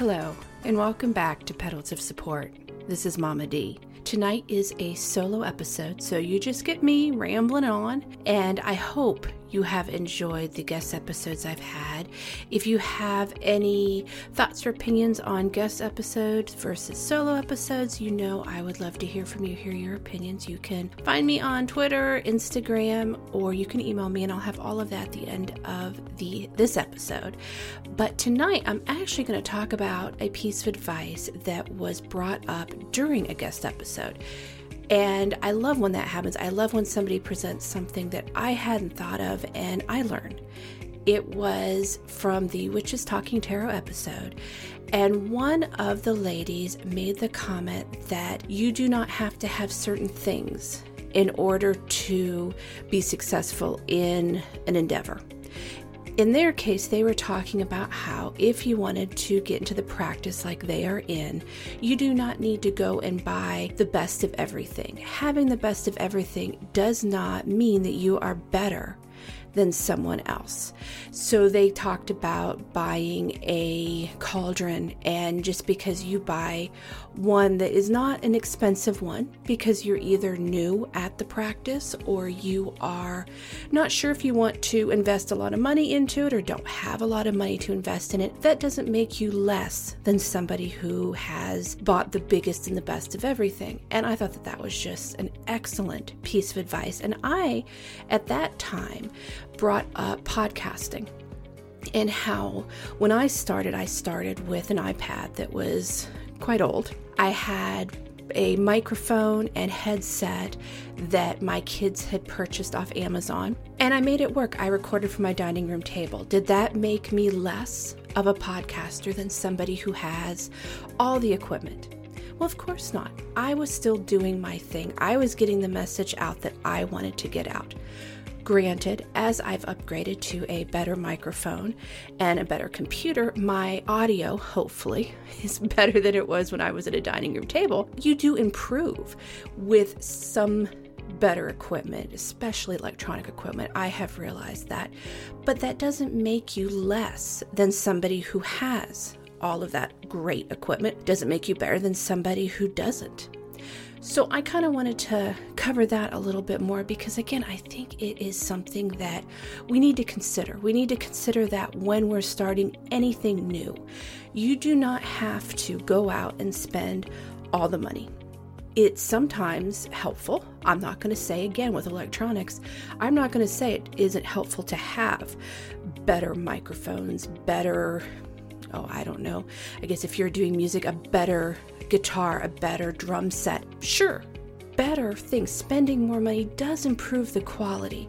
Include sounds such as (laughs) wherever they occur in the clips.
Hello, and welcome back to Petals of Support. This is Mama D. Tonight is a solo episode, so you just get me rambling on, and I hope you have enjoyed the guest episodes I've had. If you have any thoughts or opinions on guest episodes versus solo episodes, you know I would love to hear from you, hear your opinions. You can find me on Twitter, Instagram, or you can email me and I'll have all of that at the end of the this episode. But tonight I'm actually going to talk about a piece of advice that was brought up during a guest episode. And I love when that happens. I love when somebody presents something that I hadn't thought of and I learned. It was from the Witches Talking Tarot episode. And one of the ladies made the comment that you do not have to have certain things in order to be successful in an endeavor in their case, they were talking about how if you wanted to get into the practice like they are in, you do not need to go and buy the best of everything. Having the best of everything does not mean that you are better than someone else. So they talked about buying a cauldron, and just because you buy one that is not an expensive one, because you're either new at the practice or you are not sure if you want to invest a lot of money into it or don't have a lot of money to invest in it, that doesn't make you less than somebody who has bought the biggest and the best of everything. And I thought that that was just an excellent piece of advice. And I, at that time, brought up podcasting and how when I started, I started with an iPad that was quite old. I had a microphone and headset that my kids had purchased off Amazon, and I made it work. I recorded from my dining room table. Did that make me less of a podcaster than somebody who has all the equipment? Well, of course not. I was still doing my thing. I was getting the message out that I wanted to get out. Granted, as I've upgraded to a better microphone and a better computer, my audio, hopefully, (laughs) is better than it was when I was at a dining room table. You do improve with some better equipment, especially electronic equipment. I have realized that. But that doesn't make you less than somebody who has all of that great equipment. Doesn't make you better than somebody who doesn't. So I kind of wanted to cover that a little bit more because, again, I think it is something that we need to consider. We need to consider that when we're starting anything new. You do not have to go out and spend all the money. It's sometimes helpful. I'm not going to say again with electronics, I'm not going to say it isn't helpful to have better microphones, better oh, I don't know. I guess if you're doing music, a better guitar, a better drum set. Sure, better things. Spending more money does improve the quality,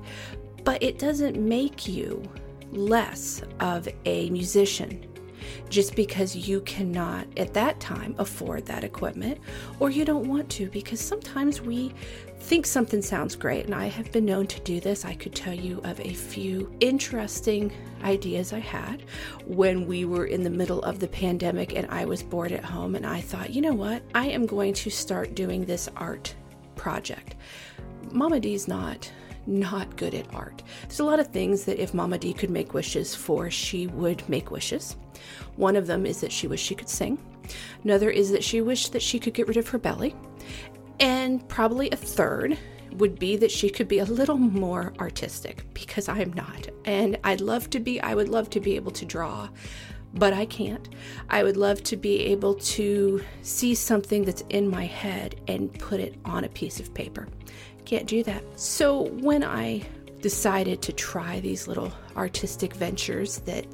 but it doesn't make you less of a musician just because you cannot at that time afford that equipment or you don't want to because sometimes we think something sounds great and I have been known to do this. I could tell you of a few interesting ideas I had when we were in the middle of the pandemic and I was bored at home and I thought, "You know what? I am going to start doing this art project." Mama D's not not good at art. There's a lot of things that if Mama D could make wishes for, she would make wishes. One of them is that she wished she could sing. Another is that she wished that she could get rid of her belly. And probably a third would be that she could be a little more artistic because I am not. And I'd love to be, I would love to be able to draw, but I can't. I would love to be able to see something that's in my head and put it on a piece of paper. Can't do that. So when I decided to try these little artistic ventures that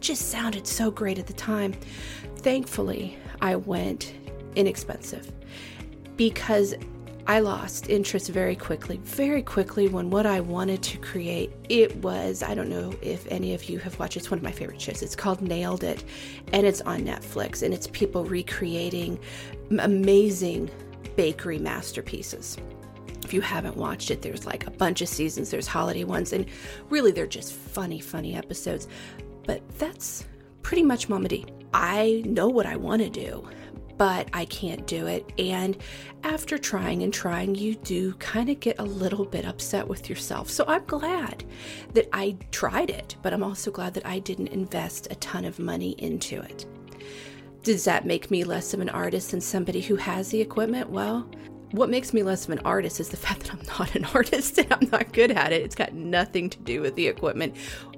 just sounded so great at the time, thankfully I went inexpensive because I lost interest very quickly, very quickly when what I wanted to create, it was, I don't know if any of you have watched, it's one of my favorite shows. It's called Nailed It and it's on Netflix and it's people recreating amazing bakery masterpieces. You haven't watched it, there's like a bunch of seasons, there's holiday ones, and really they're just funny, funny episodes. But that's pretty much Mama D. I know what I want to do, but I can't do it. And after trying and trying, you do kind of get a little bit upset with yourself. So I'm glad that I tried it, but I'm also glad that I didn't invest a ton of money into it. Does that make me less of an artist than somebody who has the equipment? Well, what makes me less of an artist is the (laughs) fact that I'm not an artist and I'm not good at it. It's got nothing to do with the equipment.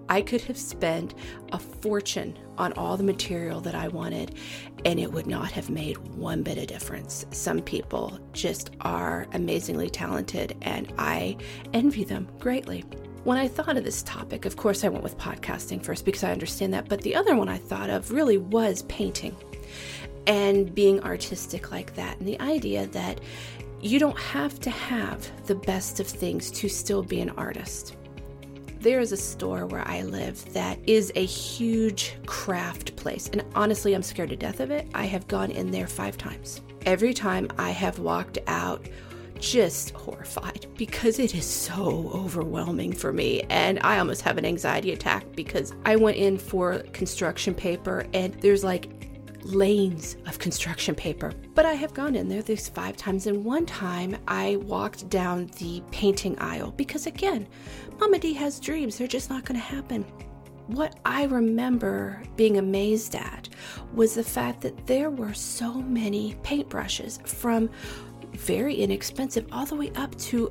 I could have spent a fortune on all the material that I wanted, and it would not have made one bit of difference. Some people just are amazingly talented, and I envy them greatly. When I thought of this topic, of course, I went with podcasting first because I understand that, but the other one I thought of really was painting and being artistic like that, and the idea that you don't have to have the best of things to still be an artist. There is a store where I live that is a huge craft place, and honestly, I'm scared to death of it. I have gone in there five times. Every time I have walked out just horrified because it is so overwhelming for me. And I almost have an anxiety attack because I went in for construction paper and there's like lanes of construction paper. But I have gone in there these five times, and one time I walked down the painting aisle because, again, Mama D has dreams, they're just not going to happen. What I remember being amazed at was the fact that there were so many paintbrushes from very inexpensive all the way up to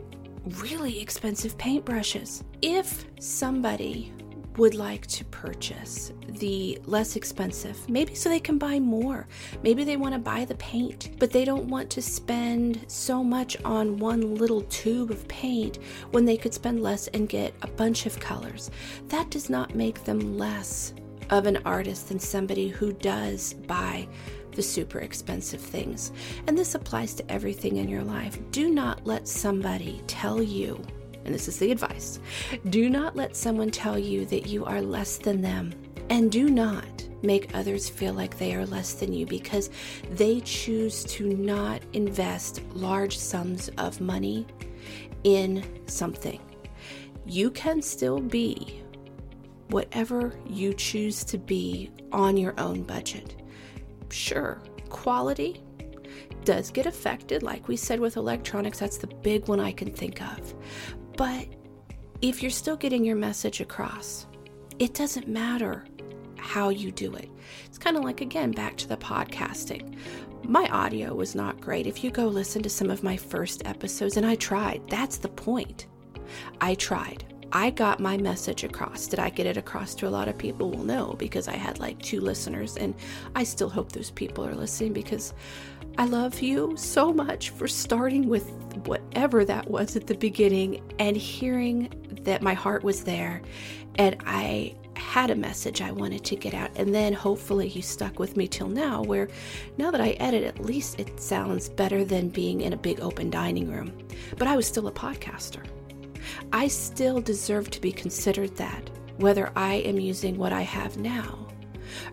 really expensive paintbrushes. If somebody would like to purchase the less expensive, maybe so they can buy more. Maybe they want to buy the paint, but they don't want to spend so much on one little tube of paint when they could spend less and get a bunch of colors. That does not make them less of an artist than somebody who does buy the super expensive things. And this applies to everything in your life. Do not let somebody tell you and this is the advice do not let someone tell you that you are less than them, and do not make others feel like they are less than you because they choose to not invest large sums of money in something. You can still be whatever you choose to be on your own budget. Sure, quality does get affected, like we said with electronics, that's the big one I can think of. But if you're still getting your message across, it doesn't matter how you do it. It's kind of like, again, back to the podcasting. My audio was not great. If you go listen to some of my first episodes, and I tried, that's the point. I tried. I got my message across. Did I get it across to a lot of people? Well, no, because I had like two listeners, and I still hope those people are listening because I love you so much for starting with whatever that was at the beginning and hearing that my heart was there and I had a message I wanted to get out. And then hopefully you stuck with me till now, where now that I edit, at least it sounds better than being in a big open dining room. But I was still a podcaster. I still deserve to be considered that whether I am using what I have now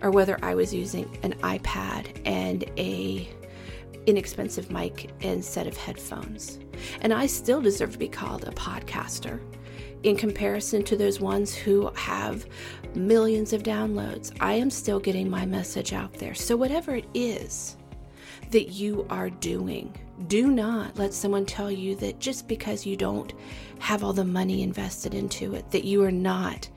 or whether I was using an iPad and a inexpensive mic instead of headphones. And I still deserve to be called a podcaster in comparison to those ones who have millions of downloads. I am still getting my message out there. So, whatever it is that you are doing, do not let someone tell you that just because you don't have all the money invested into it, that you are not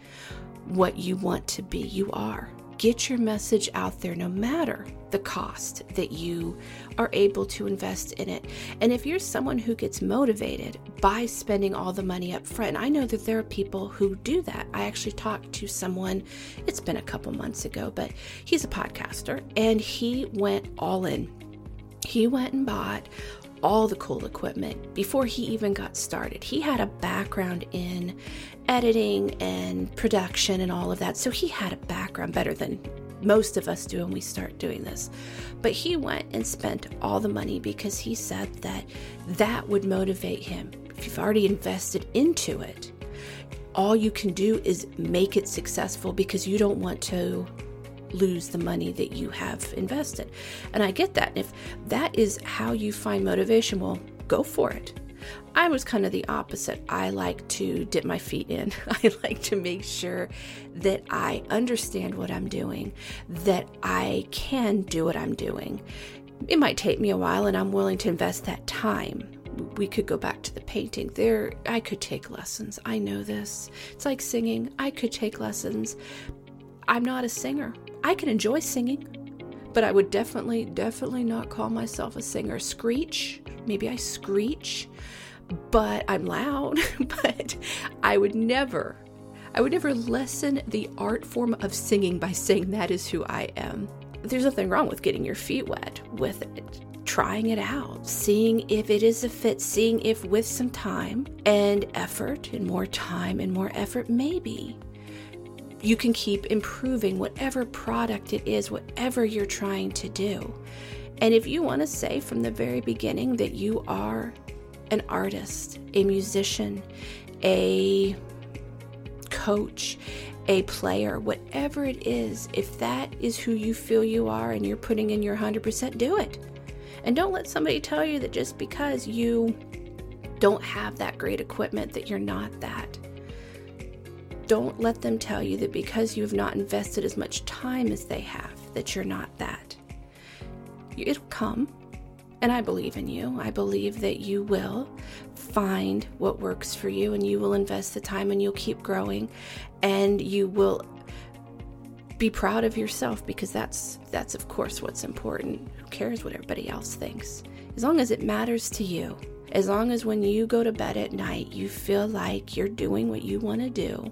what you want to be. You are. Get your message out there no matter the cost that you are able to invest in it. And if you're someone who gets motivated by spending all the money up front, I know that there are people who do that. I actually talked to someone, it's been a couple months ago, but he's a podcaster and he went all in. He went and bought all the cool equipment before he even got started. He had a background in editing and production and all of that, so he had a background better than most of us do when we start doing this. But he went and spent all the money because he said that that would motivate him. If you've already invested into it, all you can do is make it successful because you don't want to lose the money that you have invested. And I get that. If that is how you find motivation, well, go for it. I was kind of the opposite. I like to dip my feet in. (laughs) I like to make sure that I understand what I'm doing, that I can do what I'm doing. It might take me a while and I'm willing to invest that time. We could go back to the painting. There I could take lessons. I know this. It's like singing. I could take lessons. I'm not a singer. I can enjoy singing, but I would definitely, definitely not call myself a singer. Screech, maybe I screech, but I'm loud, (laughs) but I would never, I would never lessen the art form of singing by saying that is who I am. There's nothing wrong with getting your feet wet with it trying it out, seeing if it is a fit, seeing if with some time and effort and more time and more effort, maybe you can keep improving whatever product it is, whatever you're trying to do. And if you want to say from the very beginning that you are an artist, a musician, a coach, a player, whatever it is, if that is who you feel you are and you're putting in your 100%, do it. And don't let somebody tell you that just because you don't have that great equipment that you're not that. Don't let them tell you that because you have not invested as much time as they have, that you're not that. It'll come, and I believe in you. I believe that you will find what works for you and you will invest the time and you'll keep growing and you will be proud of yourself because that's that's of course what's important. Who cares what everybody else thinks? As long as it matters to you. As long as when you go to bed at night you feel like you're doing what you want to do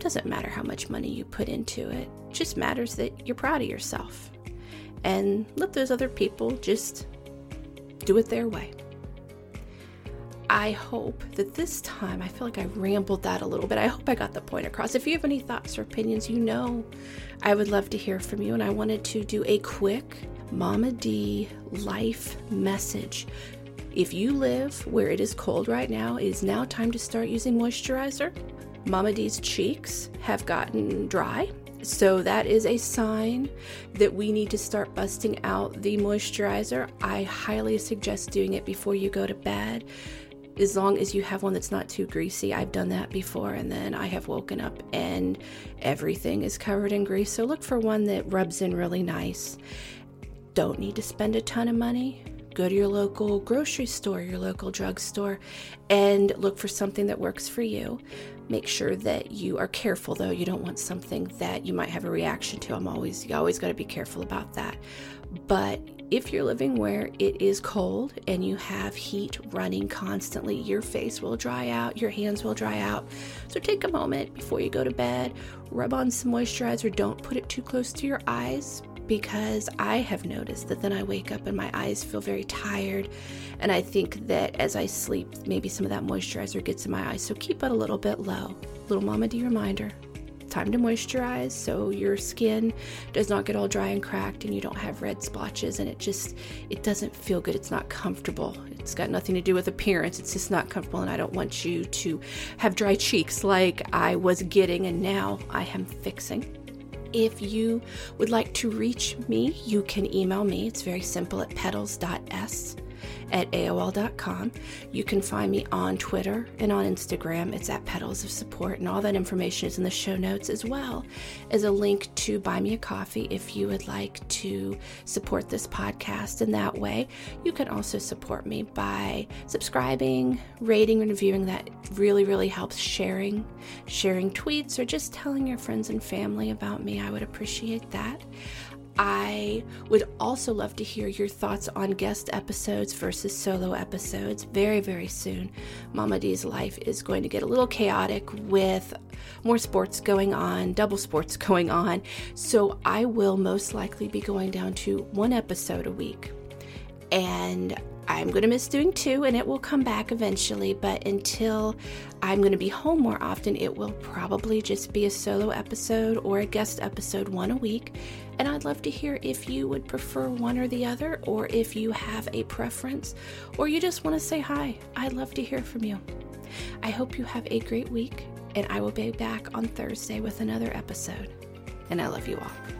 doesn't matter how much money you put into it, just matters that you're proud of yourself. And let those other people just do it their way. I hope that this time, I feel like I rambled that a little bit. I hope I got the point across. If you have any thoughts or opinions, you know I would love to hear from you. And I wanted to do a quick Mama D life message. If you live where it is cold right now, it is now time to start using moisturizer. Mama D's cheeks have gotten dry. So that is a sign that we need to start busting out the moisturizer. I highly suggest doing it before you go to bed. As long as you have one that's not too greasy. I've done that before and then I have woken up and everything is covered in grease. So look for one that rubs in really nice. Don't need to spend a ton of money go to your local grocery store, your local drugstore, and look for something that works for you. Make sure that you are careful though. You don't want something that you might have a reaction to. I'm always you always got to be careful about that. But if you're living where it is cold and you have heat running constantly, your face will dry out, your hands will dry out. So take a moment before you go to bed, rub on some moisturizer. Don't put it too close to your eyes because I have noticed that then I wake up and my eyes feel very tired. And I think that as I sleep, maybe some of that moisturizer gets in my eyes. So keep it a little bit low. Little Mama D reminder time to moisturize so your skin does not get all dry and cracked and you don't have red splotches and it just it doesn't feel good it's not comfortable it's got nothing to do with appearance it's just not comfortable and i don't want you to have dry cheeks like i was getting and now i am fixing if you would like to reach me, you can email me. It's very simple at petals.s at AOL.com. You can find me on Twitter and on Instagram. It's at Petals of Support, and all that information is in the show notes as well as a link to buy me a coffee if you would like to support this podcast in that way. You can also support me by subscribing, rating, and reviewing. That really, really helps sharing, sharing tweets, or just telling your friends and family about me. I would appreciate that. I would also love to hear your thoughts on guest episodes versus solo episodes very, very soon. Mama D's life is going to get a little chaotic with more sports going on, double sports (laughs) going on. So I will most likely be going down to one episode a week. And I'm going to miss doing two, and it will come back eventually. But until I'm going to be home more often, it will probably just be a solo episode or a guest episode one a week. And I'd love to hear if you would prefer one or the other, or if you have a preference, or you just want to say hi. I'd love to hear from you. I hope you have a great week, and I will be back on Thursday with another episode. And I love you all.